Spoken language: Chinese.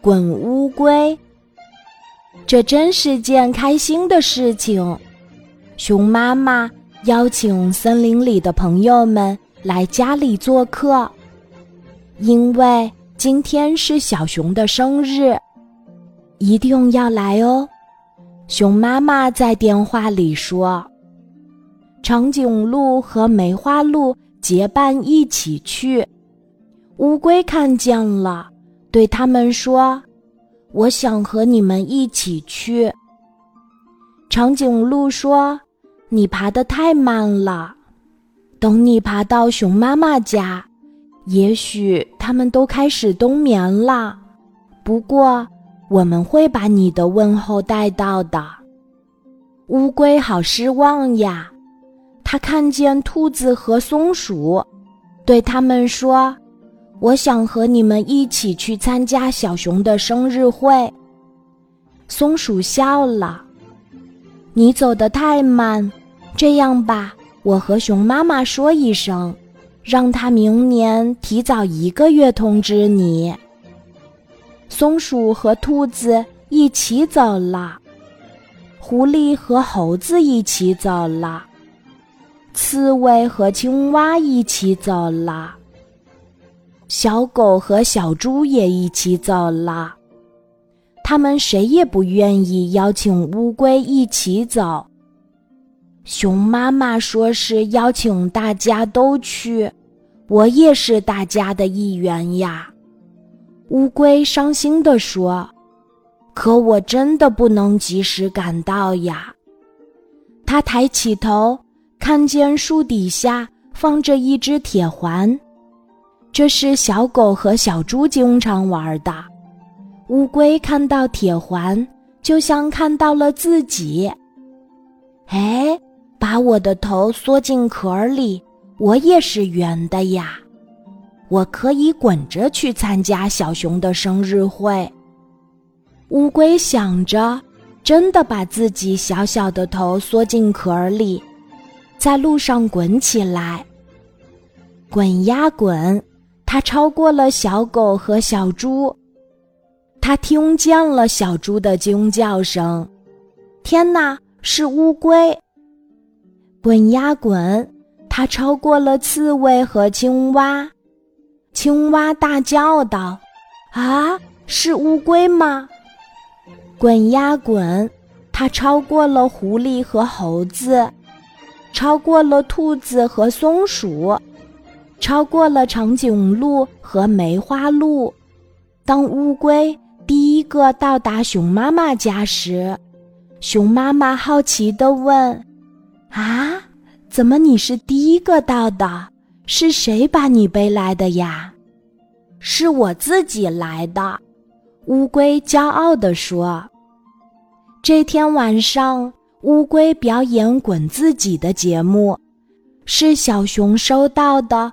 滚乌龟。这真是件开心的事情。熊妈妈邀请森林里的朋友们来家里做客，因为今天是小熊的生日，一定要来哦。熊妈妈在电话里说：“长颈鹿和梅花鹿结伴一起去。”乌龟看见了，对他们说：“我想和你们一起去。”长颈鹿说：“你爬得太慢了，等你爬到熊妈妈家，也许他们都开始冬眠了。不过，我们会把你的问候带到的。”乌龟好失望呀，它看见兔子和松鼠，对他们说。我想和你们一起去参加小熊的生日会。松鼠笑了。你走得太慢，这样吧，我和熊妈妈说一声，让它明年提早一个月通知你。松鼠和兔子一起走了，狐狸和猴子一起走了，刺猬和青蛙一起走了。小狗和小猪也一起走了，他们谁也不愿意邀请乌龟一起走。熊妈妈说是邀请大家都去，我也是大家的一员呀。乌龟伤心地说：“可我真的不能及时赶到呀。”他抬起头，看见树底下放着一只铁环。这是小狗和小猪经常玩的。乌龟看到铁环，就像看到了自己。哎，把我的头缩进壳里，我也是圆的呀！我可以滚着去参加小熊的生日会。乌龟想着，真的把自己小小的头缩进壳里，在路上滚起来，滚呀滚。它超过了小狗和小猪，它听见了小猪的惊叫声。天哪，是乌龟！滚呀滚！它超过了刺猬和青蛙。青蛙大叫道：“啊，是乌龟吗？”滚呀滚！它超过了狐狸和猴子，超过了兔子和松鼠。超过了长颈鹿和梅花鹿。当乌龟第一个到达熊妈妈家时，熊妈妈好奇地问：“啊，怎么你是第一个到的？是谁把你背来的呀？”“是我自己来的。”乌龟骄傲地说。这天晚上，乌龟表演滚自己的节目，是小熊收到的。